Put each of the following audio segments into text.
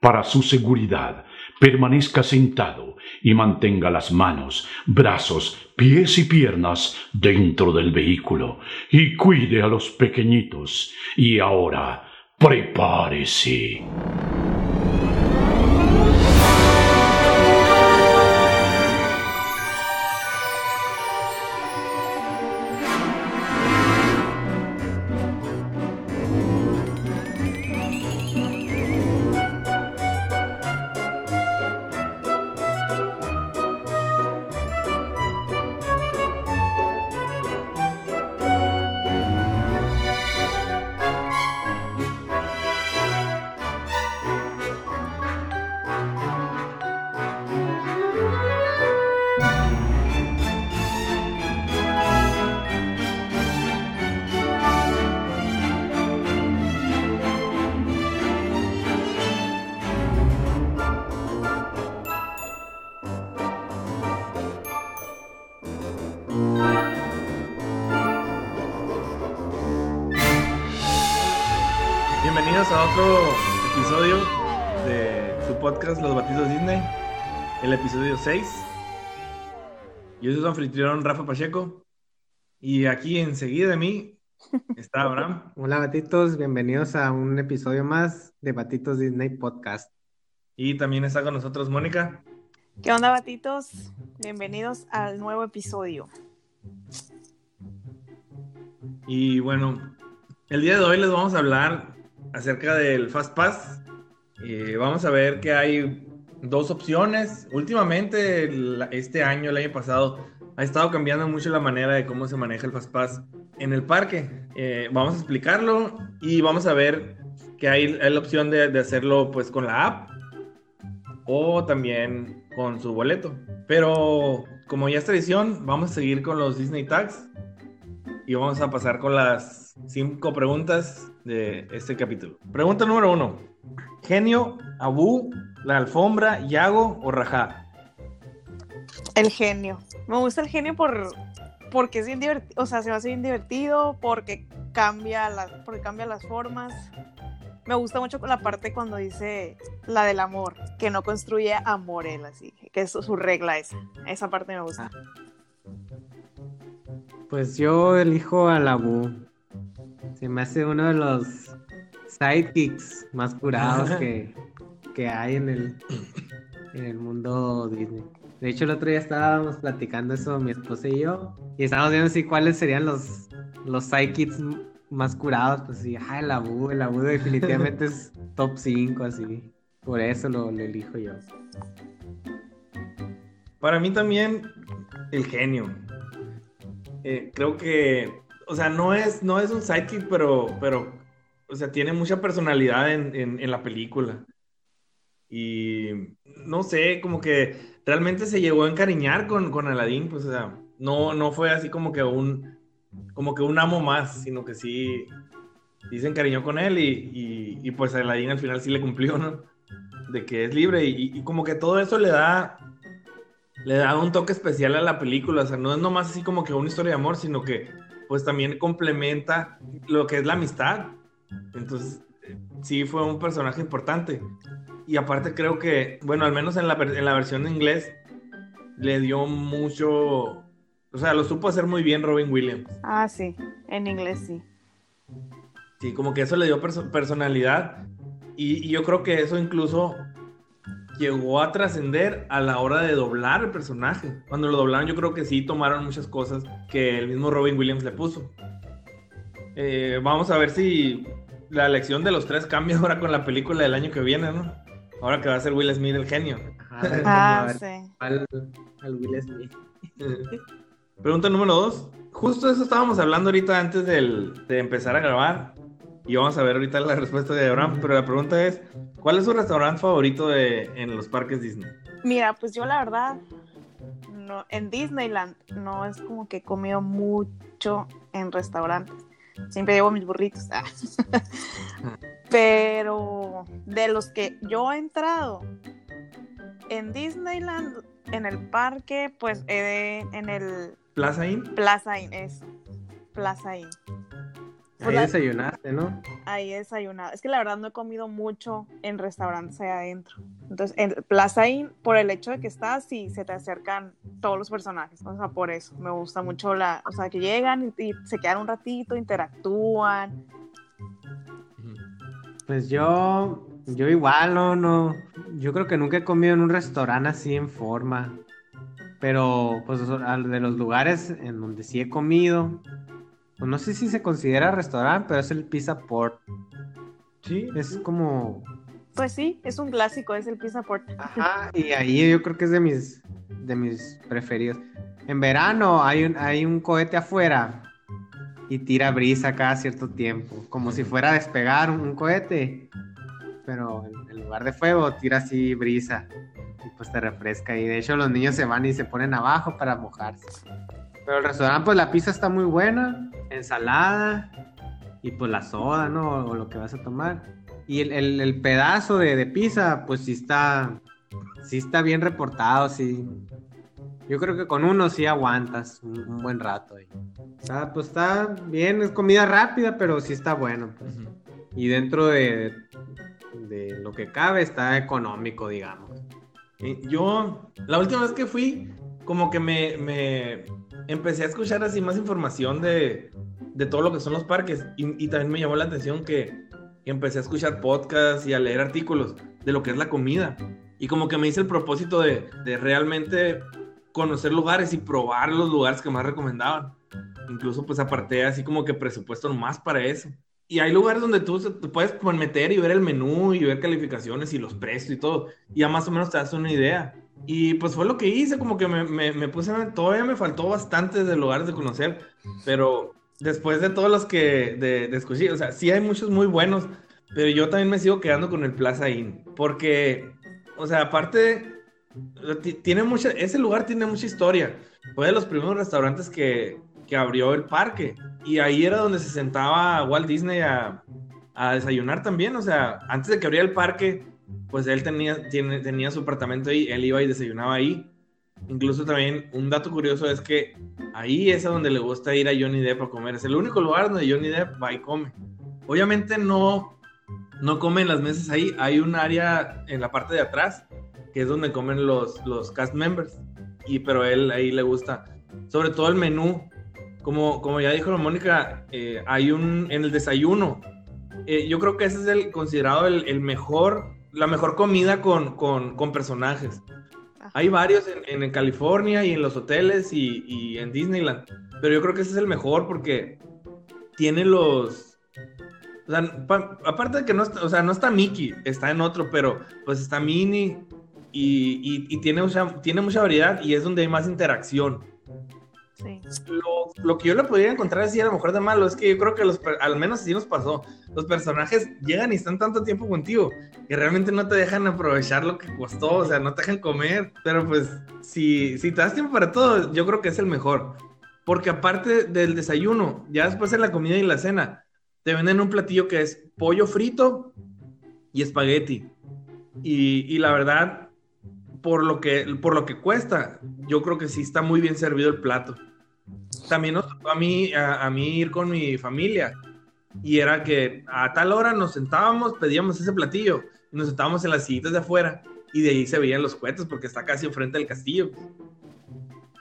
Para su seguridad, permanezca sentado y mantenga las manos, brazos, pies y piernas dentro del vehículo y cuide a los pequeñitos. Y ahora, prepárese. De su podcast Los Batidos Disney, el episodio 6. Yo soy su anfitrión Rafa Pacheco y aquí enseguida de mí está Abraham. Hola Batitos, bienvenidos a un episodio más de Batitos Disney Podcast. Y también está con nosotros Mónica. ¿Qué onda, batitos? Bienvenidos al nuevo episodio. Y bueno, el día de hoy les vamos a hablar acerca del Fast Pass. Eh, vamos a ver que hay dos opciones. Últimamente, este año, el año pasado, ha estado cambiando mucho la manera de cómo se maneja el Fast Pass en el parque. Eh, vamos a explicarlo y vamos a ver que hay, la opción de, de hacerlo pues con la app o también con su boleto. Pero como ya es tradición, vamos a seguir con los Disney Tags y vamos a pasar con las cinco preguntas de este capítulo. Pregunta número uno. Genio, Abu, la alfombra, Yago o Rajá. El genio. Me gusta el genio por porque es bien divertido, o sea, se me hace bien divertido, porque cambia las, porque cambia las formas. Me gusta mucho la parte cuando dice la del amor, que no construye amor él, así, que es su regla esa. Esa parte me gusta. Pues yo elijo a la Bu. Se me hace uno de los sidekicks más curados que, que hay en el, en el mundo Disney. De hecho, el otro día estábamos platicando eso mi esposa y yo, y estábamos viendo si cuáles serían los, los sidekicks más curados. Pues sí, ah, el Abu, el Abu definitivamente es top 5, así. Por eso lo, lo elijo yo. Para mí también el genio. Eh, creo que, o sea, no es, no es un sidekick, pero, pero, o sea, tiene mucha personalidad en, en- en la película. Y no sé, como que realmente se llegó a encariñar con, con Aladdin, pues, o sea, no, no fue así como que un, como que un amo más, sino que sí, sí se encariñó con él y, y, y, pues Aladdin al final sí le cumplió, ¿no? De que es libre y, y como que todo eso le da, le da un toque especial a la película, o sea, no es nomás así como que una historia de amor, sino que pues también complementa lo que es la amistad. Entonces, eh, sí fue un personaje importante. Y aparte creo que, bueno, al menos en la, en la versión en inglés, le dio mucho, o sea, lo supo hacer muy bien Robin Williams. Ah, sí, en inglés sí. Sí, como que eso le dio perso- personalidad. Y, y yo creo que eso incluso llegó a trascender a la hora de doblar el personaje. Cuando lo doblaron, yo creo que sí tomaron muchas cosas que el mismo Robin Williams le puso. Eh, vamos a ver si la elección de los tres cambia ahora con la película del año que viene, ¿no? Ahora que va a ser Will Smith el genio. Ajá, a ver, Ah, ver sí. al Will Smith. Pregunta número dos. Justo eso estábamos hablando ahorita antes del- de empezar a grabar. Y vamos a ver ahorita la respuesta de Abraham. Pero la pregunta es: ¿Cuál es su restaurante favorito de, en los parques Disney? Mira, pues yo la verdad, no, en Disneyland no es como que he comido mucho en restaurantes. Siempre llevo mis burritos. Ah. Pero de los que yo he entrado en Disneyland, en el parque, pues he de- en el Plaza Inn. Plaza Inn, eso. Plaza Inn. Ahí la- desayunaste, ¿no? ahí he desayunado. Es que la verdad no he comido mucho en restaurantes allá adentro. Entonces, en Plaza Inn, por el hecho de que estás, sí, se te acercan todos los personajes. O sea, por eso me gusta mucho la, o sea, que llegan y, y se quedan un ratito, interactúan. Pues yo, yo igual, no, no. Yo creo que nunca he comido en un restaurante así en forma. Pero, pues, de los lugares en donde sí he comido, pues no sé si se considera restaurante, pero es el Pizza Port. Sí. Es como, Pues sí, es un clásico, es el Pizza Port. ajá, y ahí yo creo que es de mis, de mis preferidos. En verano hay un, hay un cohete afuera y tira brisa cada cierto tiempo, como si fuera a despegar un, un cohete, pero en, en lugar de fuego tira así brisa y pues te refresca y de hecho los niños se van y se ponen abajo para mojarse. Pero el restaurante pues la pizza está muy buena, ensalada y pues la soda, ¿no? O lo que vas a tomar. Y el, el- el pedazo de, de pizza pues sí está, sí está bien reportado, sí. Yo creo que con uno sí aguantas un, un buen rato ahí. Está, pues está bien, es comida rápida, pero sí está bueno. pues. Ujú. Y dentro de, de lo que cabe está económico, digamos. Eh, Yo, la última vez que fui, como que me, me empecé a escuchar así más información de, de todo lo que son los parques. Y, y también me llamó la atención que, empecé a escuchar podcasts y a leer artículos de lo que es la comida. Y como que me hice el propósito de, de realmente conocer lugares y probar los lugares que más recomendaban. Incluso pues aparté así como que presupuesto más para eso. Y hay lugares donde tú te puedes pues, meter y ver el menú y ver calificaciones y los precios y todo. Y ya más o menos te das una idea. Y pues fue lo que hice, como que me, me, me puse, todavía me faltó bastante de lugares de conocer, pero después de todos los que de, de o sea, sí hay muchos muy buenos, pero yo también me sigo quedando con el Plaza Inn, porque, o sea, aparte, ti- tiene mucha, ese lugar tiene mucha historia. Fue de los primeros restaurantes que, que abrió el parque, y ahí era donde se sentaba Walt Disney a, a desayunar también, o sea, antes de que abriera el parque, pues él tenía, tiene, tenía su apartamento ahí, él iba y desayunaba ahí. Incluso también un dato curioso es que ahí es a donde le gusta ir a Johnny Depp a comer. Es el único lugar donde Johnny Depp va y come. Obviamente no, no come en las mesas ahí. Hay un área en la parte de atrás que es donde comen los, los cast members. Y, pero él ahí le gusta. Sobre todo el menú. Como, como ya dijo Mónica, eh, hay un en el desayuno. eh, yo creo que ese es el considerado el mejor, la mejor comida con, con, con personajes. Ajá. Hay varios en, en California y en los hoteles y, y en Disneyland. Pero yo creo que ese es el mejor porque tiene los. O sea, pa- aparte de que no está, o sea, no está Mickey, está en otro, pero pues está Minnie y, y- y tiene, mucha, tiene mucha variedad y es donde hay más interacción. Lo, lo que yo le podría encontrar así a lo mejor de malo es que yo creo que los, al menos así nos pasó. Los personajes llegan y están tanto tiempo contigo que realmente no te dejan aprovechar lo que costó, o sea, no te dejan comer. Pero pues, si, si te das tiempo para todo, yo creo que es el mejor. Porque aparte del desayuno, ya después de la comida y la cena, te venden un platillo que es pollo frito y espagueti. Y, y la verdad, por lo, que, por lo que cuesta, yo creo que sí está muy bien servido el plato. También nos tocó a mí, a, a mí ir con mi familia. Y era que a tal hora nos sentábamos, pedíamos ese platillo y nos sentábamos en las sillitas de afuera y de ahí se veían los cohetes porque está casi enfrente del castillo.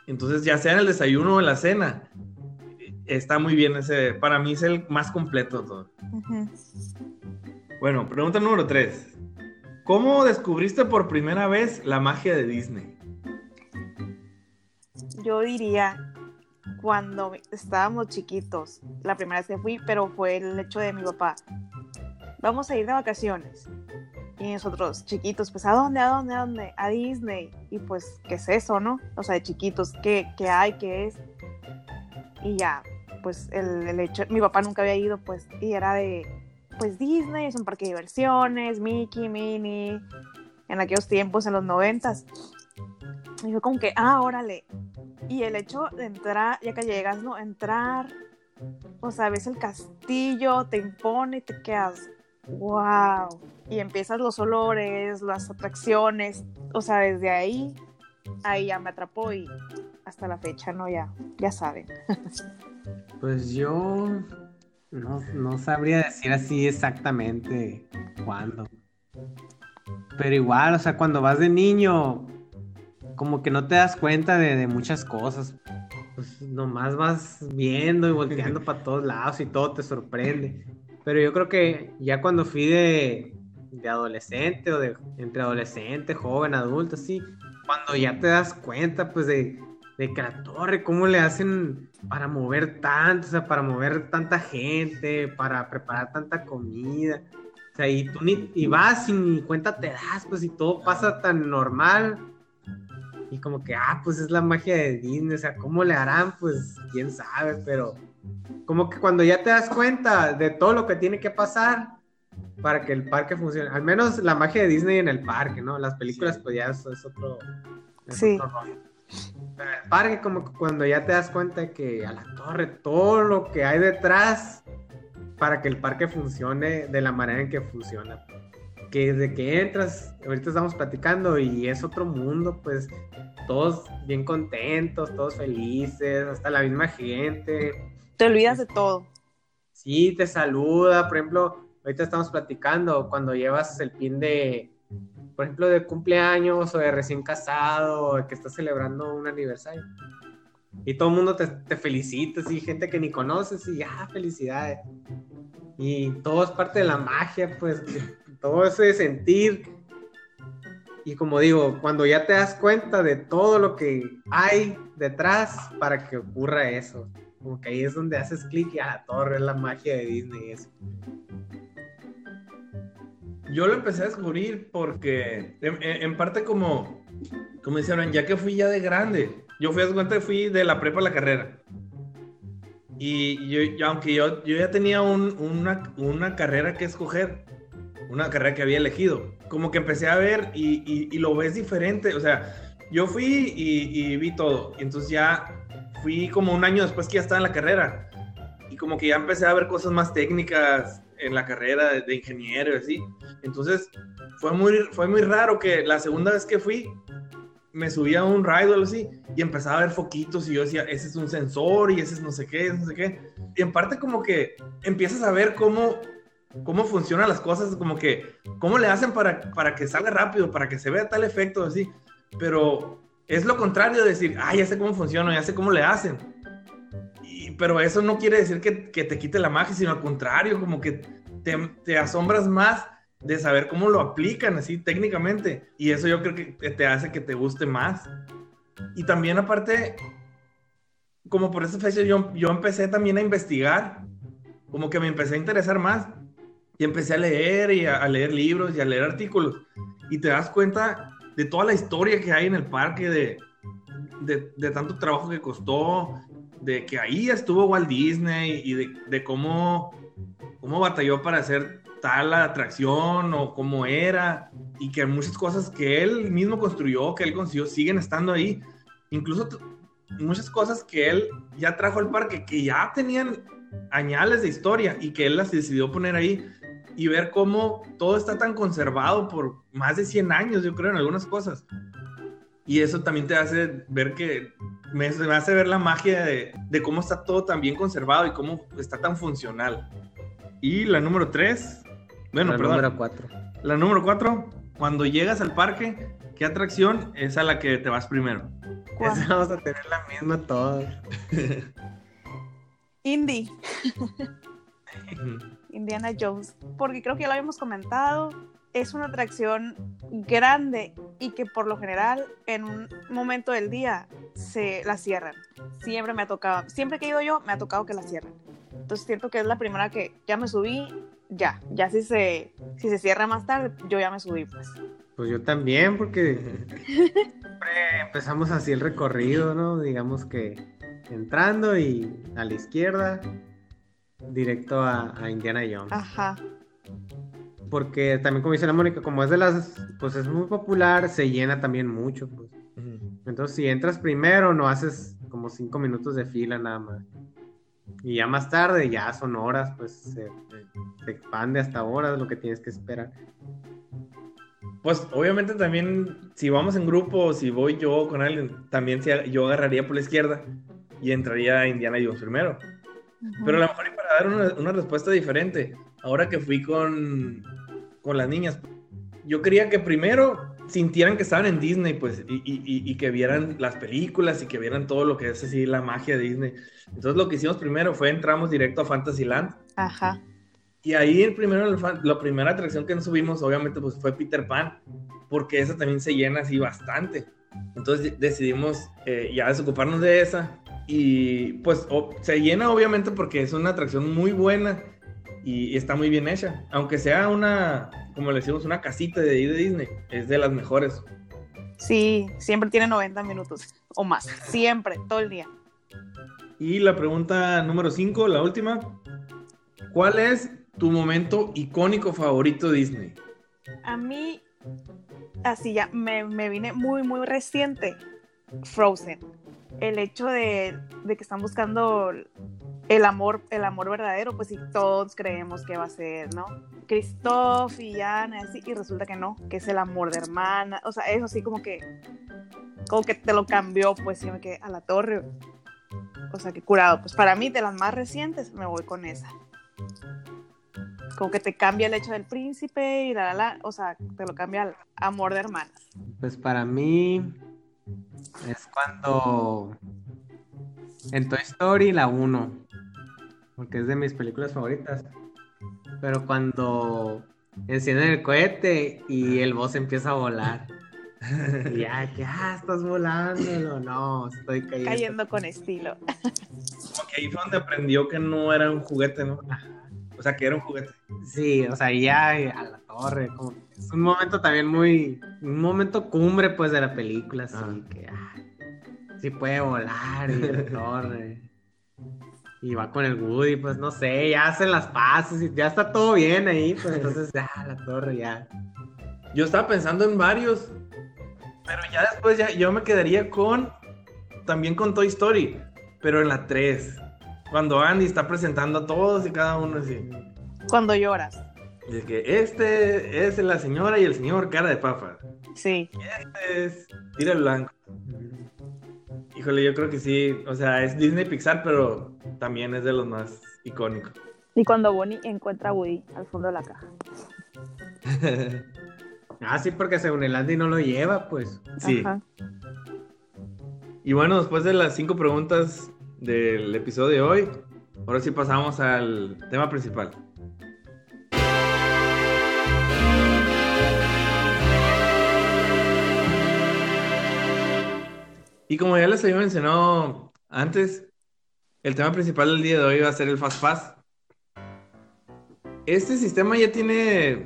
Entonces, ya sea en el desayuno o en la cena, está muy bien ese. Para mí es el más completo todo. Ujú. Bueno, pregunta número 3. ¿Cómo descubriste por primera vez la magia de Disney? Yo diría cuando estábamos chiquitos, la primera vez que fui, pero fue el hecho de mi papá. Vamos a ir de vacaciones. Y nosotros, chiquitos, pues ¿a dónde? ¿A dónde? ¿A dónde? A Disney. Y pues, ¿qué es eso, no? O sea, de chiquitos, ¿qué, qué hay? ¿Qué es? Y ya, pues el, el hecho, mi papá nunca había ido, pues, y era de, pues Disney es un parque de diversiones, Mickey, Minnie, en aquellos tiempos, en los noventas. Y fue como que, ah, órale. Y el hecho de entrar, ya que llegas, ¿no? Entrar, o sea, ves el castillo, te impone y te quedas, wow. Y empiezas los olores, las atracciones, o sea, desde ahí, ahí ya me atrapó y hasta la fecha, ¿no? Ya, ya saben. Pues yo, No, no sabría decir así exactamente cuándo. Pero igual, o sea, cuando vas de niño, como que no te das cuenta de, de muchas cosas. Pues nomás vas viendo y volteando para todos lados y todo te sorprende. Pero yo creo que ya cuando fui de, de adolescente o de entre adolescente, joven, adulto, así, cuando ya te das cuenta, pues de, de que la torre, cómo le hacen para mover tanto, o sea, para mover tanta gente, para preparar tanta comida. O sea, y tú ni y vas y ni cuenta te das, pues, y todo pasa tan normal. Y como que, ah, pues es la magia de Disney, o sea, ¿cómo le harán? Pues quién sabe, pero como que cuando ya te das cuenta de todo lo que tiene que pasar para que el parque funcione, al menos la magia de Disney en el parque, ¿no? Las películas, pues ya eso es otro. es Sí. otro rollo. Pero el parque, como que cuando ya te das cuenta que a la torre, todo lo que hay detrás para que el parque funcione de la manera en que funciona. Que desde que entras, ahorita estamos platicando y es otro mundo, pues todos bien contentos, todos felices, hasta la misma gente. Te olvidas de todo. Sí, te saluda, por ejemplo, ahorita estamos platicando cuando llevas el pin de, por ejemplo, de cumpleaños o de recién casado o de que estás celebrando un aniversario. Y todo el mundo te, te felicita, sí, gente que ni conoces y ya, felicidades. Y todo es parte de la magia, pues, todo eso de sentir. Y como digo, cuando ya te das cuenta de todo lo que hay detrás para que ocurra eso, como que ahí es donde haces clic y a la torre es la magia de Disney. Eso. Yo lo empecé a descubrir porque, en, en- parte como, como dijeron, ya que fui ya de grande, yo fui a cuenta que fui de la prepa a la carrera. Y yo- aunque yo, yo ya tenía un- una, una carrera que escoger, una carrera que había elegido, como que empecé a ver y, y- lo ves diferente. O sea, yo fui y, y vi todo. Y entonces ya fui como un año después que ya estaba en la carrera. Y como que ya empecé a ver cosas más técnicas en la carrera de, de ingeniero y así. Entonces fue muy, fue muy raro que la segunda vez que fui me subía a un ride o algo así y empezaba a ver foquitos y yo decía, ese es un sensor y ese es no sé qué, no sé qué. Y en parte como que empiezas a ver cómo, cómo funcionan las cosas, como que cómo le hacen para, para que salga rápido, para que se vea tal efecto así. Pero es lo contrario de decir, ah, ya sé cómo funciona, ya sé cómo le hacen. Y- pero eso no quiere decir que, que te quite la magia, sino al contrario, como que te, te asombras más de saber cómo lo aplican así técnicamente. Y eso yo creo que te- hace que te guste más. Y también aparte, como por esa fecha yo, yo empecé también a investigar, como que me empecé a interesar más. Y empecé a leer y a, a leer libros y a leer artículos. Y te das cuenta de toda la historia que hay en el parque, de, de, de tanto trabajo que costó, de que ahí estuvo Walt Disney y de, de cómo, cómo batalló para hacer tal atracción o cómo era y que muchas cosas que él mismo construyó, que él consiguió, siguen estando ahí. Incluso muchas cosas que él ya trajo al parque que ya tenían añales de historia y que él las decidió poner ahí y ver cómo todo está tan conservado por más de 100 años, yo creo, en algunas cosas. Y eso también te hace ver que, me, me hace ver la magia de, de cómo está todo tan bien conservado y cómo está tan funcional. Y la número 3, bueno, La perdón, número 4. la número 4, cuando llegas al parque, ¿qué atracción es a la que te vas primero? ¿Cuál? Vamos a tener la misma todos. Indy, Indiana Jones, porque creo que ya lo habíamos comentado, es una atracción grande y que por lo general en un momento del día se la cierran. Siempre me ha tocado, siempre que he ido yo, me ha tocado que la cierren. Entonces siento que es la primera que ya me subí, ya, ya si se, si se cierra más tarde, yo ya me subí pues. Pues yo también, porque empezamos así el recorrido, ¿no? Digamos que entrando y a la izquierda, directo a, a Indiana Jones. Ajá, Porque también, como dice la Mónica, como es de las, pues es muy popular, se llena también mucho, pues. Entonces, si entras primero, no haces como cinco minutos de fila nada más. Y ya más tarde, ya son horas, pues se, se expande hasta horas lo que tienes que esperar. Pues obviamente también, si vamos en grupo, si voy yo con alguien, también si yo agarraría por la izquierda y entraría a Indiana Jones primero. Pero a lo mejor y para dar una, una respuesta diferente. Ahora que fui con, con las niñas, yo quería que primero sintieran que estaban en Disney, pues, y, y- y que vieran las películas y que vieran todo lo que es así la magia de Disney. Entonces lo que hicimos primero fue entramos directo a Fantasyland Ajá. y ahí el primero, la primera atracción que nos subimos obviamente pues fue Peter Pan, porque esa también se llena así bastante. Entonces decidimos eh, ya desocuparnos de esa y pues o- se llena obviamente porque es una atracción muy buena y, y está muy bien hecha. Aunque sea una, como le decimos, una casita de Disney, es de las mejores. Sí, siempre tiene 90 minutos o más. Siempre, todo el día. Y la pregunta número 5, la última. ¿Cuál es tu momento icónico favorito de Disney? A mí, así ya, me, me vine muy, muy reciente. Frozen. El hecho de, de que están buscando el amor, el amor verdadero, pues sí, todos creemos que va a ser, ¿no? Christoph y Anna, así, y resulta que no, que es el amor de hermana. O sea, eso sí como que, como que te lo cambió, pues sí me quedé a la torre. O sea, que curado. Pues para mí, de las más recientes, me voy con esa. Como que te cambia el hecho del príncipe y la, la, la. O sea, te lo cambia al amor de hermanas. Pues para mí es cuando en Toy Story la 1, porque es de mis películas favoritas. Pero cuando encienden el cohete y el boss empieza a volar. Y ya, que ah, estás volando, no, estoy cayendo. Cayendo con estilo. Como que ahí fue donde aprendió que no era un juguete, ¿no? O sea, que era un juguete. Sí, o sea, ya a la torre, como es un momento también muy, un momento cumbre pues de la película, así Ah. que ah, sí puede volar y la torre. Y va con el Woody, pues no sé, ya hacen las paces y ya está todo bien ahí, pues entonces ya la torre ya. Yo estaba pensando en varios, pero ya después ya, yo me quedaría con, también con Toy Story, pero en la 3. Cuando Andy está presentando a todos y cada uno así. Cuando lloras. Es que este es la señora y el señor cara de papa. Sí. Este es tira el blanco. Híjole, yo creo que sí. O sea, es Disney Pixar, pero también es de los más icónicos. Y cuando Bonnie encuentra a Woody al fondo de la caja. Ah, sí, porque según el Andy no lo lleva, pues. Sí. Ajá. Y bueno, después de las cinco preguntas del episodio de hoy, ahora sí pasamos al tema principal. Y como ya les había mencionado antes, el tema principal del día de hoy va a ser el Fast Pass. Este sistema ya tiene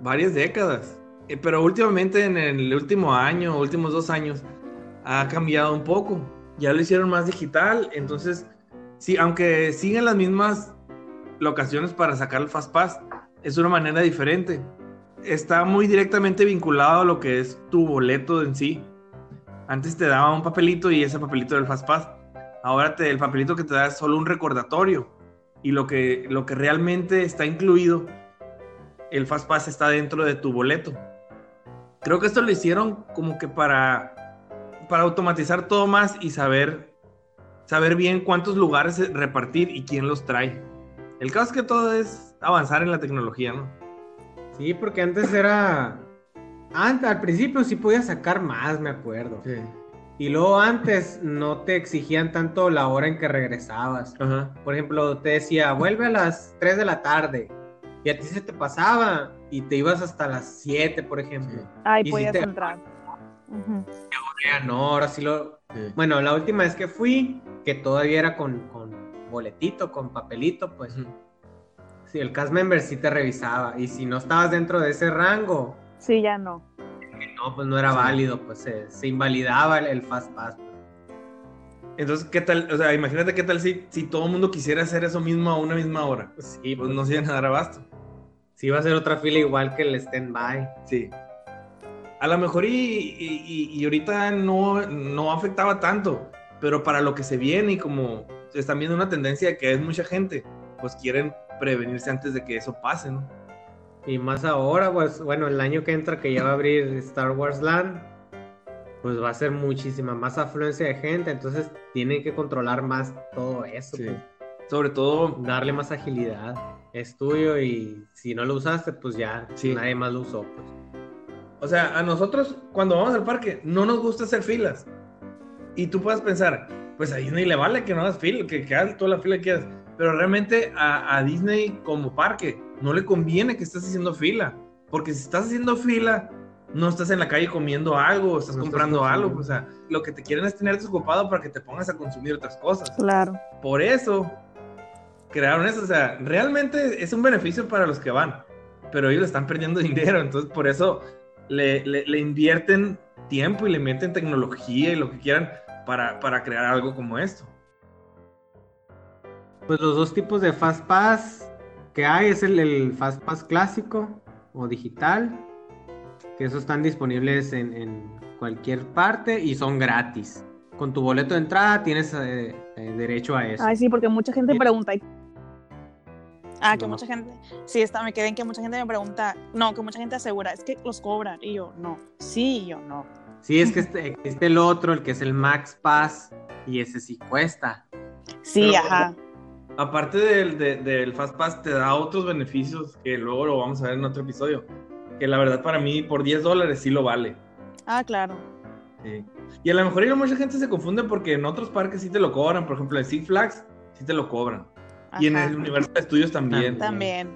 varias décadas, eh, pero últimamente en el último año, últimos dos años, ha cambiado un poco. Ya lo hicieron más digital, entonces, sí, aunque siguen las mismas locaciones para sacar el Fast Pass, es una manera diferente. Está muy directamente vinculado a lo que es tu boleto en sí. Antes te daba un papelito y ese papelito era el Fast Pass. Ahora te, el papelito que te da es solo un recordatorio. Y lo que, lo que realmente está incluido, el Fast Pass está dentro de tu boleto. Creo que esto lo hicieron como que para, para automatizar todo más y saber, saber bien cuántos lugares repartir y quién los trae. El caso es que todo es avanzar en la tecnología, ¿no? Sí, porque antes era. Antes, al principio sí podías sacar más, me acuerdo. Sí. Y luego antes no te exigían tanto la hora en que regresabas. Ajá. Por ejemplo, te decía, vuelve a las 3 de la tarde. Y a ti se te pasaba y te ibas hasta las 7, por ejemplo. Ahí Y si podías te- entrar. Ujú. Ya no, ahora sí lo... Bueno, la última vez que fui, que todavía era con, con boletito, con papelito, pues sí, el cast member sí te revisaba. Y si no estabas dentro de ese rango, Sí, ya no. que no, pues no era Sí. válido, pues se, se invalidaba el, el Fast Pass. pues. Entonces, ¿qué tal? O sea, imagínate qué tal si, si todo el mundo quisiera hacer eso mismo a una misma hora. Pues sí, Pues pues no se iban a dar abasto. sí va a ser otra fila igual que el stand-by. Sí. A lo mejor y, y- y- y ahorita no, no afectaba tanto, pero para lo que se viene y como están viendo una tendencia de que es mucha gente, pues quieren prevenirse antes de que eso pase, ¿no? Y más ahora, pues bueno, el año que entra que ya va a abrir Star Wars Land, pues va a ser muchísima más afluencia de gente, entonces tienen que controlar más todo eso. Sí. pues. Sobre todo, Darle más agilidad. Es tuyo y si no lo usaste, pues ya Sí. nadie más lo usó. Pues. o sea, a nosotros cuando vamos al parque no nos gusta hacer filas. Y tú puedes pensar, pues a Disney le vale que no hagas fila, que, que hagas toda la fila que quieras. Pero realmente a, a Disney como parque no le conviene que estés haciendo fila. Porque si estás haciendo fila, no estás en la calle comiendo algo, estás No estás comprando algo. O sea, lo que te quieren es tenerte ocupado para que te pongas a consumir otras cosas. Claro. Por eso crearon eso. O sea, realmente es un beneficio para los que van, pero ellos están perdiendo dinero. Entonces, por eso le, le- le invierten tiempo y le meten tecnología y lo que quieran para, para crear algo como esto. Pues los dos tipos de Fast Pass que hay es el, el Fast Pass clásico o digital, que esos están disponibles en, en cualquier parte y son gratis. Con tu boleto de entrada tienes eh, eh, derecho a eso. Ay, sí, porque mucha gente pregunta. Ah, que No. mucha gente. Sí, está, me quedé en que mucha gente me pregunta. No, que mucha gente asegura, es que los cobran. Y yo, no. Sí, y yo, no. Sí, es que este- existe el otro, el que es el Max Pass, y ese sí cuesta. Sí, Pero- ajá. Aparte del, de- del Fast Pass, te da otros beneficios que luego lo vamos a ver en otro episodio. Que la verdad para mí por 10 dólares sí lo vale. Ah, claro. Sí. Y a lo mejor y mucha gente se confunde porque en otros parques sí te lo cobran. Por ejemplo, en Six Flags sí te lo cobran. Y en el Universal Studios también. También.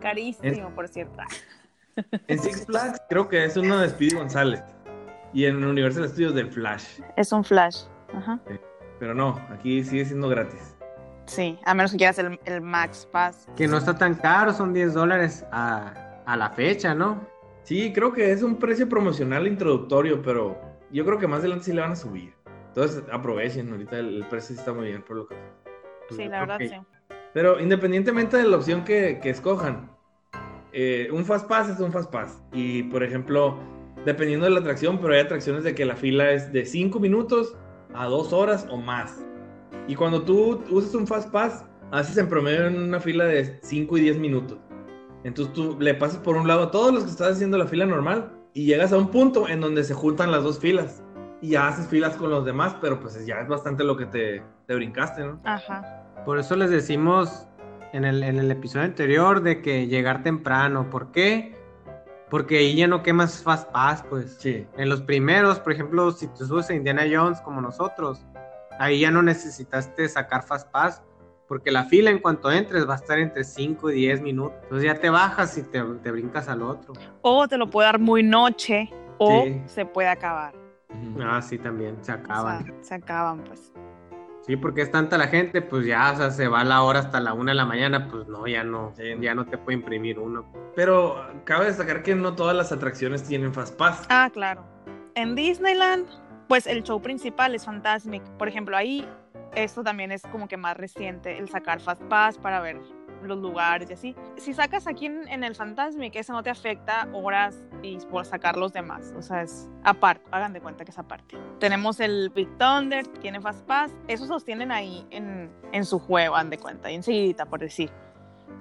Carísimo, por cierto. En Six Flags creo que es uno de Speedy González. Y en Universal Studios de Flash. Es un flash. Ajá. Pero no, aquí sigue siendo gratis. Sí, a menos que quieras el, el Max Pass. Que no está tan caro, son 10 dólares a, a la fecha, ¿no? Sí, creo que es un precio promocional introductorio, pero yo creo que más adelante sí le van a subir. Entonces aprovechen, ahorita el, el precio sí está muy bien por lo que... Pues Sí, yo la verdad, que- sí. Pero independientemente de la opción que, que escojan, eh, un Fast Pass es un Fast Pass. Y por ejemplo, dependiendo de la atracción, pero hay atracciones de que la fila es de 5 minutos a 2 horas o más. Y cuando tú usas un Fast Pass, haces en promedio en una fila de 5 y 10 minutos. Entonces tú le pasas por un lado a todos los que estás haciendo la fila normal y llegas a un punto en donde se juntan las dos filas. Y ya haces filas con los demás, pero pues ya es bastante lo que te, te brincaste, ¿no? Ajá. Por eso les decimos en el, en el episodio anterior de que llegar temprano. ¿Por qué? Porque ahí ya no quemas Fast Pass, pues. Sí. En los primeros, por ejemplo, si te subes a Indiana Jones como nosotros, ahí ya no necesitaste sacar Fast Pass, porque la fila en cuanto entres va a estar entre 5 y 10 minutos. Entonces ya te bajas y te, te brincas al otro. O te lo puede dar muy noche o Sí. se puede acabar. Ah, sí, también, se O acaban. sea, se acaban, pues. Sí, porque es tanta la gente, pues ya, o sea, se va la hora hasta la una de la mañana, pues no, ya no, Sí. ya no te puede imprimir uno. Pero cabe destacar que no todas las atracciones tienen Fast Pass. Ah, claro. En Disneyland, pues el show principal es Fantasmic. Por ejemplo, ahí esto también es como que más reciente, el sacar Fast Pass para ver los lugares y así. Si sacas aquí en, en el Fantasmic, eso no te afecta horas y por sacar los demás. O sea, es aparte, hagan de cuenta que es aparte. Tenemos el Big Thunder, tiene Fast Pass. Esos los tienen ahí en, en su juego, hagan de cuenta, ahí enseguida, por decir.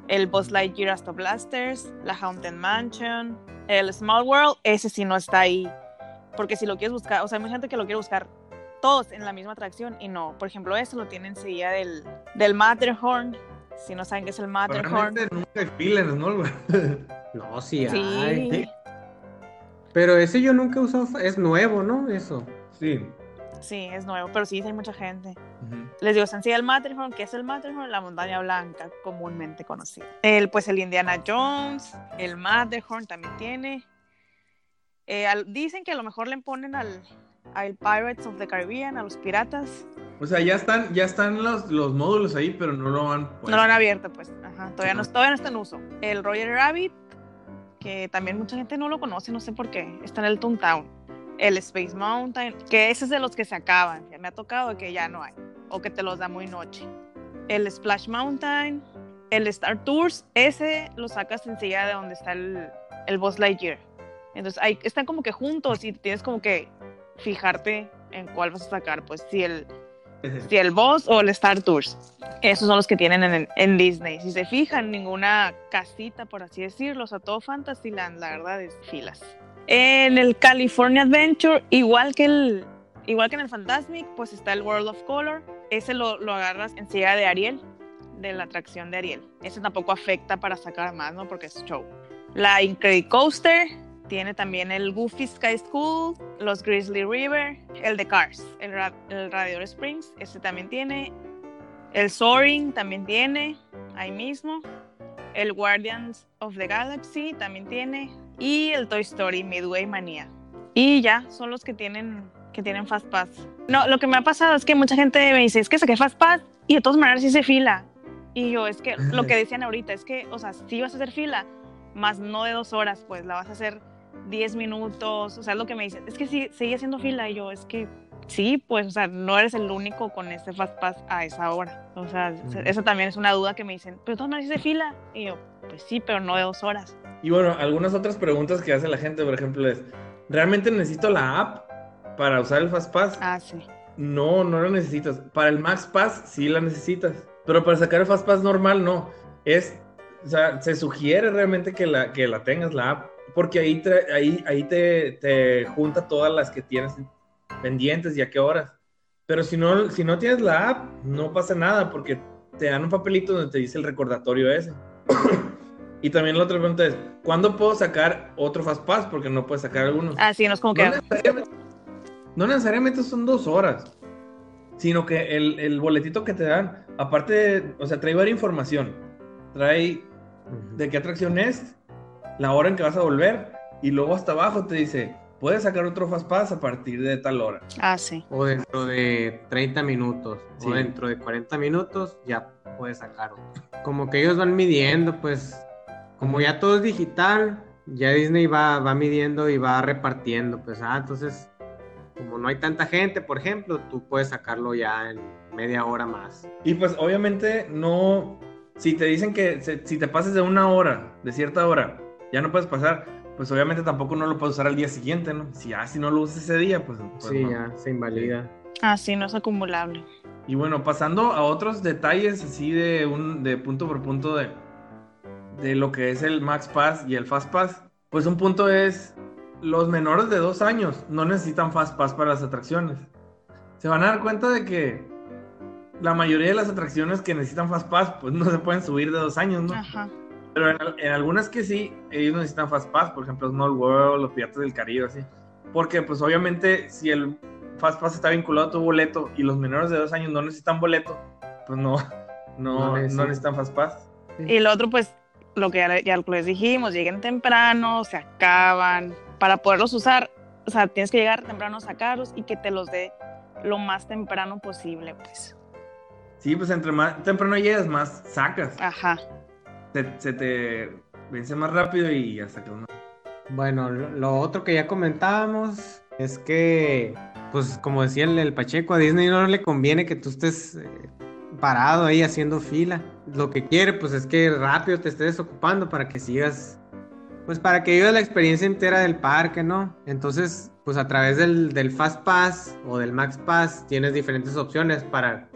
El Buzz Lightyear hasta Blasters, la Haunted Mansion, el Small World, ese sí no está ahí. Porque si lo quieres buscar, o sea, hay mucha gente que lo quiere buscar todos en la misma atracción y no. Por ejemplo, eso lo tiene enseguida del, del Matterhorn. Si no saben qué es el Matterhorn. Nunca hay en Small No, sí, Sí. hay. Pero ese yo nunca he usado, es nuevo, ¿no? Eso. Sí. Sí, es nuevo, pero sí, sí hay mucha gente. Les digo, sencilla el Matterhorn, que es el Matterhorn, la montaña blanca, comúnmente conocida. El, pues el Indiana Jones, el Matterhorn también tiene. Eh, al- dicen que a lo mejor le ponen al, al Pirates of the Caribbean, a los piratas. O sea, ya están, ya están los, los módulos ahí, pero no lo han puesto. No lo han abierto, pues. Ajá, todavía, no, todavía no está en uso. El Roger Rabbit, que también mucha gente no lo conoce, no sé por qué. Está en el Toontown. El Space Mountain, que ese es de los que se acaban. Ya me ha tocado que ya no hay. O que te los da muy noche. El Splash Mountain. El Star Tours, ese lo sacas sencilla de donde está el, el Buzz Lightyear. Entonces ahí están como que juntos y tienes como que fijarte en cuál vas a sacar. Pues si el, si el Boss o el Star Tours. Esos son los que tienen en, en Disney. Si se fijan, ninguna casita, por así decirlo. O sea, todo Fantasyland, la verdad, es filas. En el California Adventure, igual que, el, igual que en el Fantasmic, pues está el World of Color. ese lo, lo agarras en silla de Ariel, de la atracción de Ariel. Ese tampoco afecta para sacar más, ¿no? Porque es show. La Incredicoaster tiene también el Goofy Sky School, los Grizzly River, el de Cars, el, Ra- el Radiator Springs, ese también tiene. El Soaring también tiene, ahí mismo. El Guardians of the Galaxy también tiene. Y el Toy Story Midway Mania. Y ya, son los que tienen, que tienen Fast Pass. No, lo que me ha pasado es que mucha gente me dice, es que saqué Fast Pass y de todas maneras hice fila. Y yo, es que lo que decían ahorita, es que, o sea, sí vas a hacer fila, más no de dos horas, pues la vas a hacer 10 minutos, o sea, es lo que me dicen, es que sí, sigue haciendo fila, y yo, es que sí, pues, o sea, no eres el único con este Fast Pass a esa hora, o sea, Ujú. esa también es una duda que me dicen, pero de todas maneras hice fila, y yo, pues sí, pero no de dos horas. Y bueno, algunas otras preguntas que hace la gente, por ejemplo, es, ¿realmente necesito la app para usar el Fast Pass? Ah, sí. No, no la necesitas. Para el Max Pass sí la necesitas. Pero para sacar el Fast Pass normal no. Es, o sea, se sugiere realmente que la, que la tengas la app. Porque ahí, tra- ahí, ahí te, te junta todas las que tienes pendientes y a qué horas. Pero si no, si no tienes la app, no pasa nada porque te dan un papelito donde te dice el recordatorio ese. y también la otra pregunta es, ¿cuándo puedo sacar otro Fast Pass? Porque no puedes sacar algunos. Ah, sí, no es como que... No necesariamente, no necesariamente son dos horas, sino que el, el boletito que te dan, aparte, de- o sea, trae varias información. Trae de qué atracción es, la hora en que vas a volver, y luego hasta abajo te dice, puedes sacar otro Fast Pass a partir de tal hora. Ah, sí. O dentro de 30 minutos. Sí. O dentro de 40 minutos ya puedes sacar otro. Como que ellos van midiendo, pues, como ya todo es digital, ya Disney va, va midiendo y va repartiendo. Pues, ah, entonces, como no hay tanta gente, por ejemplo, tú puedes sacarlo ya en media hora más. Y pues obviamente no, si te dicen que se- si te pasas de una hora, de cierta hora, ya no puedes pasar, pues obviamente tampoco no lo puedes usar al día siguiente, ¿no? Si ya si no lo usas ese día, pues... pues sí, no. ya se invalida. Ah, sí, no es acumulable. Y bueno, pasando a otros detalles así de un de punto por punto de, de lo que es el Max Pass y el Fast Pass, pues un punto es los menores de dos años no necesitan Fast Pass para las atracciones. Se van a dar cuenta de que la mayoría de las atracciones que necesitan Fast Pass pues no se pueden subir de dos años, ¿no? Ajá. Pero en, en algunas que sí, ellos necesitan Fast Pass, por ejemplo Small World, los Piratas del Caribe, así. Porque pues obviamente si el Fast Pass está vinculado a tu boleto y los menores de dos años no necesitan boleto, pues no, no, No no necesitan. necesitan, Fast Pass. Y lo otro, pues, lo que ya, ya les dijimos, lleguen temprano, se acaban. Para poderlos usar, o sea, tienes que llegar temprano a sacarlos y que te los dé lo más temprano posible, pues. Sí, pues entre más temprano llegas, más sacas. Ajá. Se, se te vence más rápido y hasta que uno... Bueno, lo, otro que ya comentábamos es que, pues como decía el, el Pacheco, a Disney no le conviene que tú estés eh, parado ahí haciendo fila. Lo que quiere, pues es que rápido te estés ocupando para que sigas, pues para que vivas la experiencia entera del parque, ¿no? Entonces, pues a través del, del Fast Pass o del Max Pass tienes diferentes opciones para,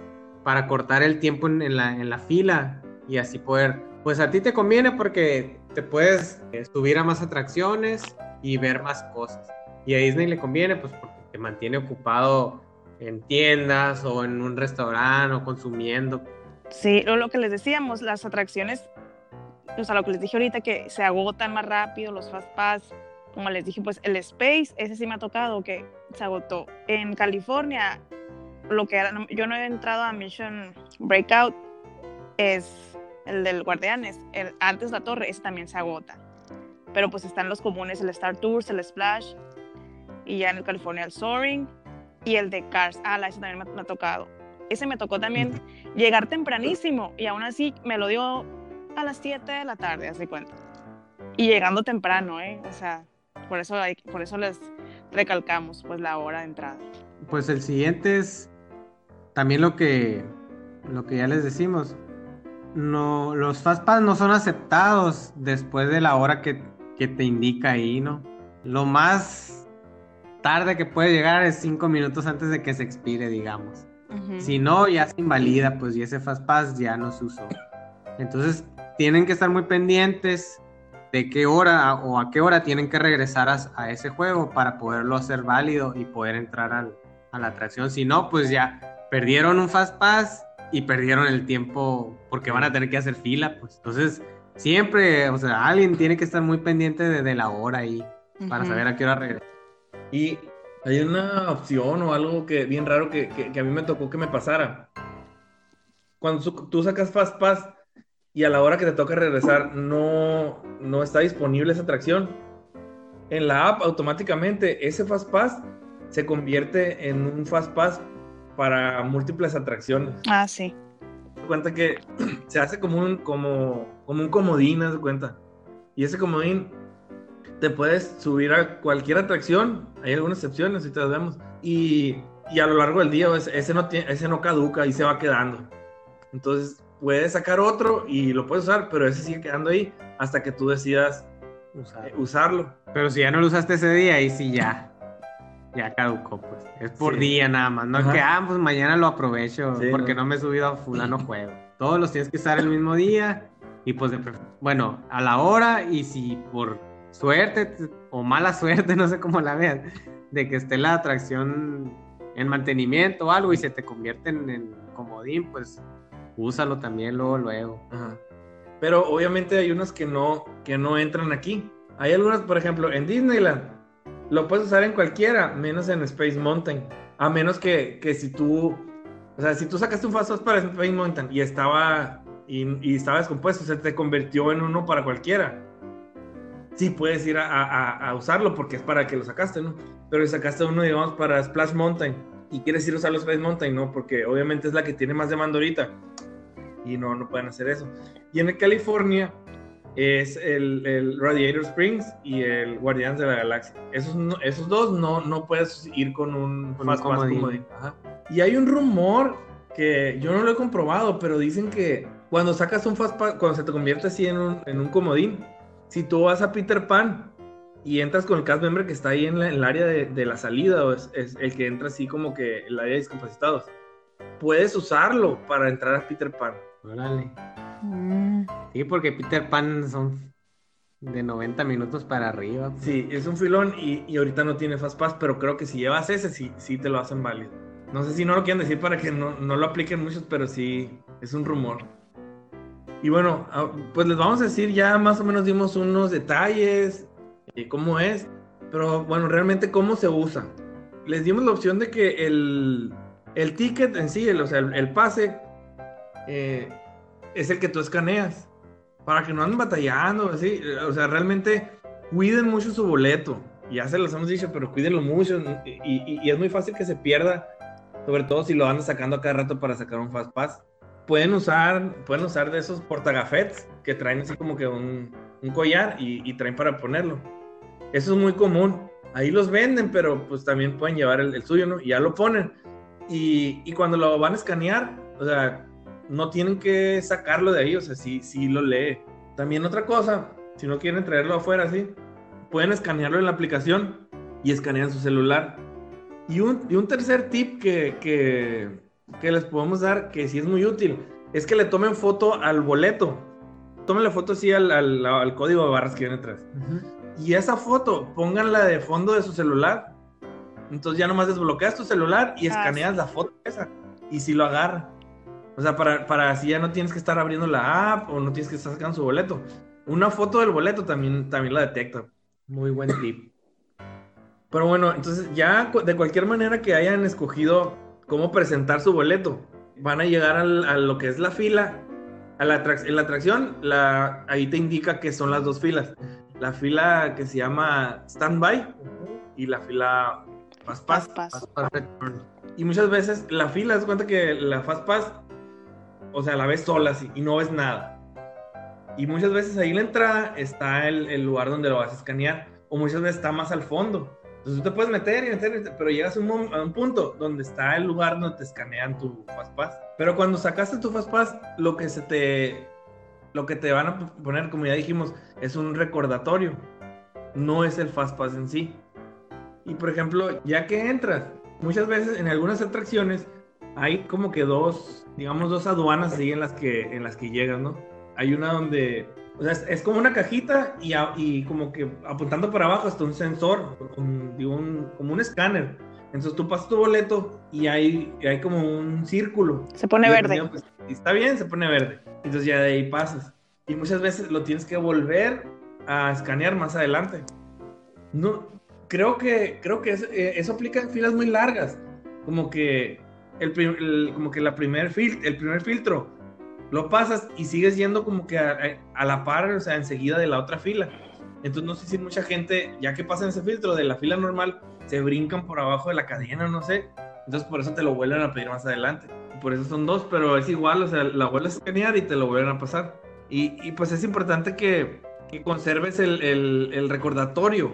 para cortar el tiempo en, en la, en la fila y así poder, pues a ti te conviene porque te puedes eh, subir a más atracciones y ver más cosas. Y a Disney le conviene, pues porque te mantiene ocupado en tiendas o en un restaurante o consumiendo. Sí, lo, que les decíamos, las atracciones, o sea, lo que les dije ahorita, que se agotan más rápido los Fast Pass. Como les dije, pues el Space, ese sí me ha tocado que se agotó. En California, lo que yo no he entrado a Mission Breakout, es el del Guardianes. El, antes la torre, ese también se agota. Pero pues están los comunes, el Star Tours, el Splash, y ya en el California el Soaring, y el de Cars. Ah, la, ese también me, me ha tocado. Ese me tocó también llegar tempranísimo y aún así me lo dio a las 7 de la tarde, hace cuenta. Y llegando temprano, ¿eh? O sea, por eso, hay, por eso les recalcamos pues la hora de entrada. Pues el siguiente es también lo que, lo que ya les decimos. No, los Fast Pass no son aceptados después de la hora que, que te indica ahí, ¿no? Lo más tarde que puede llegar es cinco minutos antes de que se expire, digamos. Si no, ya se invalida, pues y ese Fast Pass ya no se usó. Entonces, tienen que estar muy pendientes de qué hora o a qué hora tienen que regresar a, a ese juego para poderlo hacer válido y poder entrar al- a la atracción. Si no, pues ya perdieron un Fast Pass y perdieron el tiempo porque van a tener que hacer fila, pues. Entonces, siempre, o sea, alguien tiene que estar muy pendiente de, la hora ahí para saber a qué hora regresar. Y hay una opción o algo que bien raro que, a mí me tocó que me pasara. Cuando tú sacas Fast Pass y a la hora que te toca regresar no, no está disponible esa atracción, en la app automáticamente ese Fast Pass se convierte en un Fast Pass para múltiples atracciones. Ah, sí. Cuenta que se hace como un, como, como un comodín, haz de cuenta. Y ese comodín te puedes subir a cualquier atracción, hay algunas excepciones si te las vemos, y, y, a lo largo del día ese, no tiene, ese no caduca y se va quedando. Entonces puedes sacar otro y lo puedes usar, pero ese sigue quedando ahí hasta que tú decidas eh, usarlo. Pero si ya no lo usaste ese día, ahí sí ya. Ya caducó, pues. Es por día nada más. No es que, ah, pues mañana lo aprovecho porque no. me he subido a fulano juego. Todos los tienes que estar el mismo día y pues, bueno, a la hora y si por suerte o mala suerte, no sé cómo la veas, de que esté la atracción en mantenimiento o algo y se te convierte en, comodín, pues úsalo también luego, luego. Pero obviamente hay unas que no, que no entran aquí. Hay algunas, por ejemplo, en Disneyland, lo puedes usar en cualquiera, menos en Space Mountain. A menos que, que si tú, o sea, si tú sacaste un Fast Pass para Space Mountain y estaba, y, y estaba descompuesto, se te convirtió en uno para cualquiera sí puedes ir a, usarlo porque es para que lo sacaste, ¿no? Pero si sacaste uno, digamos, para Splash Mountain y quieres ir a usar los Splash Mountain, ¿no? Porque obviamente es la que tiene más demanda ahorita y no, no pueden hacer eso. Y en California es el, Radiator Springs y el Guardians de la Galaxia. Esos, esos dos no, no puedes ir con un Fast Pass comodín. Y hay un rumor que yo no lo he comprobado, pero dicen que cuando sacas un Fast Pass, cuando se te convierte así en un, en un comodín, si tú vas a Peter Pan y entras con el cast member que está ahí en, el área de, la salida, o es, el que entra así como que el área de discapacitados, puedes usarlo para entrar a Peter Pan. Órale. Sí, porque Peter Pan son de 90 minutos para arriba. Pues. Sí, es un filón y, ahorita no tiene Fast Pass, pero creo que si llevas ese, sí, sí te lo hacen válido. No sé si no lo quieren decir para que no, no lo apliquen muchos, pero sí es un rumor. Y bueno, ah, pues les vamos a decir, ya más o menos dimos unos detalles, de cómo es, pero bueno, realmente cómo se usa. Les dimos la opción de que el, el ticket en sí, el, o sea, el, pase, eh, es el que tú escaneas, para que no anden batallando, así, o sea, realmente cuiden mucho su boleto. Ya se los hemos dicho, pero cuídenlo mucho y, y es muy fácil que se pierda, sobre todo si lo andan sacando a cada rato para sacar un fast pass pueden usar, pueden usar de esos portagafets que traen así como que un, collar y, traen para ponerlo. Eso es muy común. Ahí los venden, pero pues también pueden llevar el, suyo, ¿no? Y ya lo ponen. Y, cuando lo van a escanear, o sea, no tienen que sacarlo de ahí, o sea, sí, sí lo lee. También otra cosa, si no quieren traerlo afuera, así, pueden escanearlo en la aplicación y escanean su celular. Y un, y un tercer tip que, que, que les podemos dar, que sí es muy útil, es que le tomen foto al boleto. Tomen foto así al, al, código de barras que viene atrás. Y esa foto, pónganla de fondo de su celular. Entonces ya nomás desbloqueas tu celular y ah, escaneas la foto esa. Y si lo agarra. O sea, para, para así ya no tienes que estar abriendo la app o no tienes que estar sacando su boleto. Una foto del boleto también, también la detecta. Muy buen tip. Pero bueno, entonces ya de cualquier manera que hayan escogido cómo presentar su boleto. Van a llegar a lo que es la fila. A la en la atracción, la, ahí te indica que son las dos filas. La fila que se llama Standby y la fila Fast Pass. Y muchas veces la fila, das cuenta que la Fast Pass, o sea, la ves sola así, y no ves nada. Y muchas veces ahí la entrada está el, el lugar donde lo vas a escanear, o muchas veces está más al fondo. Entonces tú te puedes meter y meter, pero llegas a un, punto donde está el lugar donde te escanean tu Fastpass. Pero cuando sacaste tu Fastpass, lo que se te lo que te van a poner, como ya dijimos, es un recordatorio. No es el Fastpass en sí. Y por ejemplo, ya que entras, muchas veces en algunas atracciones hay como que dos, digamos, dos aduanas así en las que, en las que llegas, ¿no? Hay una donde o sea, es, como una cajita y, y, como que apuntando para abajo hasta un sensor, un, como un escáner. Entonces tú pasas tu boleto y hay, hay como un círculo. Se pone verde. dependiendo, pues, está bien, se pone verde. Entonces ya de ahí pasas. Y muchas veces lo tienes que volver a escanear más adelante. No, creo que, creo que eso, eh, eso aplica en filas muy largas. Como que el, como que la primer fil- el primer filtro lo pasas y sigues yendo como que a, la par, o sea, enseguida de la otra fila. Entonces no sé si mucha gente, ya que pasan ese filtro de la fila normal, se brincan por abajo de la cadena, no sé. Entonces por eso te lo vuelven a pedir más adelante. Por eso son dos, pero es igual, o sea, la vuelves a escanear y te lo vuelven a pasar. Y, pues es importante que, conserves el, el- recordatorio.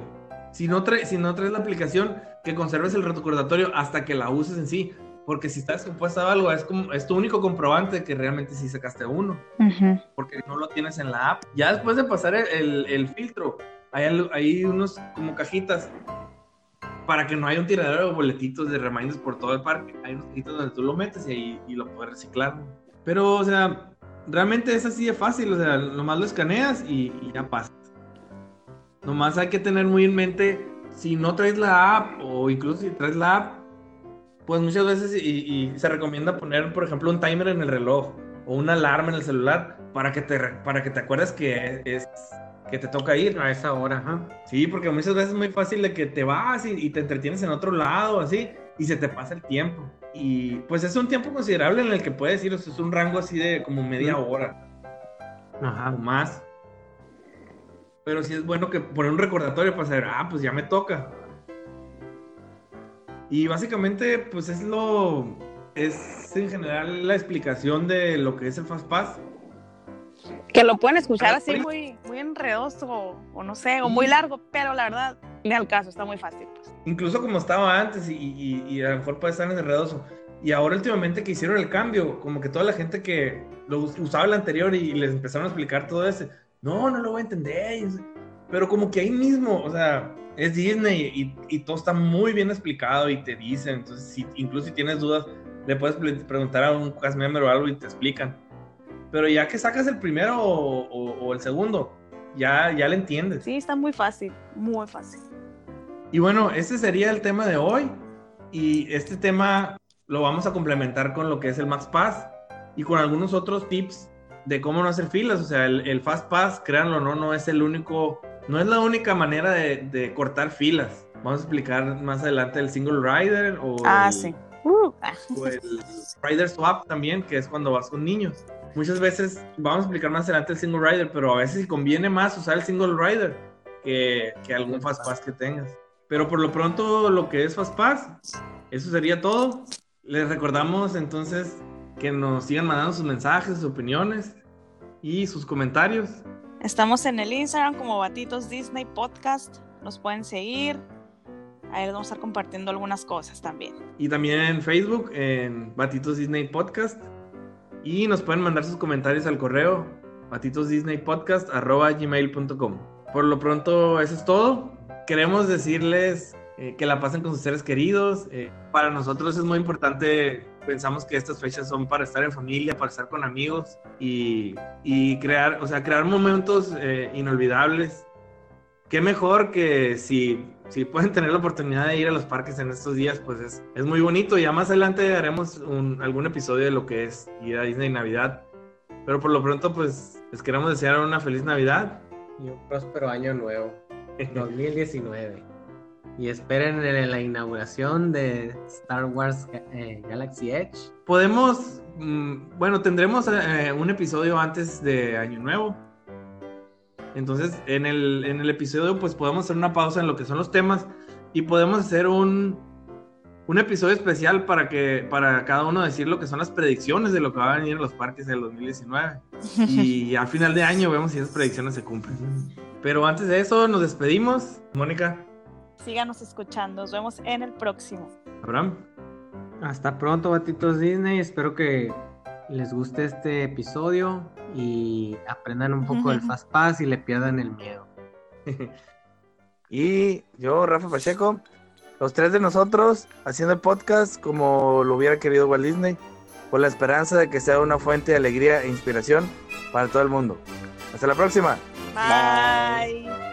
Si no, trae- si no traes la aplicación, que conserves el recordatorio hasta que la uses en sí. Porque si está descompuesta algo, es, como, es tu único comprobante que realmente sí sacaste uno Ujú. porque no lo tienes en la app. Ya después de pasar el, el- el filtro, hay, hay unos como cajitas para que no haya un tiradero de boletitos de reminders por todo el parque. Hay unos cajitas donde tú lo metes y, ahí, y lo puedes reciclar. Pero, o sea, realmente es así de fácil. O sea, nomás lo escaneas y, y ya pasas. Nomás hay que tener muy en mente, si no traes la app o incluso si traes la app, pues muchas veces y, y se recomienda poner, por ejemplo, un timer en el reloj o una alarma en el celular para que te, para que te acuerdes que es que te toca ir. A esa hora, ajá. Sí, porque muchas veces es muy fácil de que te vas y, y te entretienes en otro lado, así, y se te pasa el tiempo. Y pues es un tiempo considerable en el que puedes ir, o sea, es un rango así de como media hora o Ajá. más. Pero sí es bueno que poner un recordatorio para saber, ah, pues ya me toca. Y básicamente, pues es lo. Es en general la explicación de lo que es el Fast Pass. Que lo pueden escuchar Ah, así sí. muy, muy enredoso o, no sé, o muy largo, pero la verdad, ni al caso, está muy fácil. Pues. Incluso como estaba antes, y, y- y a lo mejor puede estar enredoso. Y ahora últimamente que hicieron el cambio, como que toda la gente que lo us- usaba el anterior y les empezaron a explicar todo ese, no, no lo voy a entender. Pero como que ahí mismo, o sea, es Disney y, y todo está muy bien explicado y te dicen. Entonces, si, incluso si tienes dudas, le puedes pre- preguntar a un cast member o algo y te explican. Pero ya que sacas el primero o, o- o el segundo, ya, ya le entiendes. Sí, está muy fácil, muy fácil. Y bueno, este sería el tema de hoy. Y este tema lo vamos a complementar con lo que es el Max Pass y con algunos otros tips de cómo no hacer filas. O sea, el, el Fast Pass, créanlo o no, no es el único, no es la única manera de, de cortar filas. Vamos a explicar más adelante el Single Rider o, Ah, el, sí. Uh, o el Rider Swap también, que es cuando vas con niños. Muchas veces, vamos a explicar más adelante el Single Rider, pero a veces conviene más usar el Single Rider que, que algún Fast Pass que tengas. Pero por lo pronto, lo que es Fast Pass, eso sería todo. Les recordamos entonces que nos sigan mandando sus mensajes, sus opiniones y sus comentarios. Estamos en el Instagram como Batitos Disney Podcast. Nos pueden seguir. Ahí vamos a estar compartiendo algunas cosas también. Y también en Facebook, en Batitos Disney Podcast. Y nos pueden mandar sus comentarios al correo batitosdisneypodcast.gmail.com Por lo pronto, eso es todo. Queremos decirles eh, que la pasen con sus seres queridos. Eh, para nosotros es muy importante, pensamos que estas fechas son para estar en familia, para estar con amigos y, y crear, o sea, crear momentos eh, inolvidables. Qué mejor que si, si pueden tener la oportunidad de ir a los parques en estos días, pues es, es muy bonito. Ya más adelante haremos un- algún episodio de lo que es ir a Disney Navidad. Pero por lo pronto, pues les queremos desear una feliz Navidad. Y un próspero año nuevo, 2019. Y esperen en la inauguración de Star Wars eh, Galaxy Edge. Podemos, mm, bueno, tendremos eh, un episodio antes de Año Nuevo. Entonces, en el, en el episodio, pues podemos hacer una pausa en lo que son los temas y podemos hacer un, un episodio especial para que para cada uno decir lo que son las predicciones de lo que va a venir en los parques del 2019. Y al final de año vemos si esas predicciones se cumplen. Pero antes de eso, nos despedimos. Mónica, Síganos escuchando. Nos vemos en el próximo. Abraham. Hasta pronto, Batitos Disney. Espero que les guste este episodio y aprendan un poco del Fast Pass y le pierdan el miedo. Y yo, Rafa Pacheco, los tres de nosotros haciendo el podcast como lo hubiera querido Walt Disney, con la esperanza de que sea una fuente de alegría e inspiración para todo el mundo. Hasta la próxima. Bye.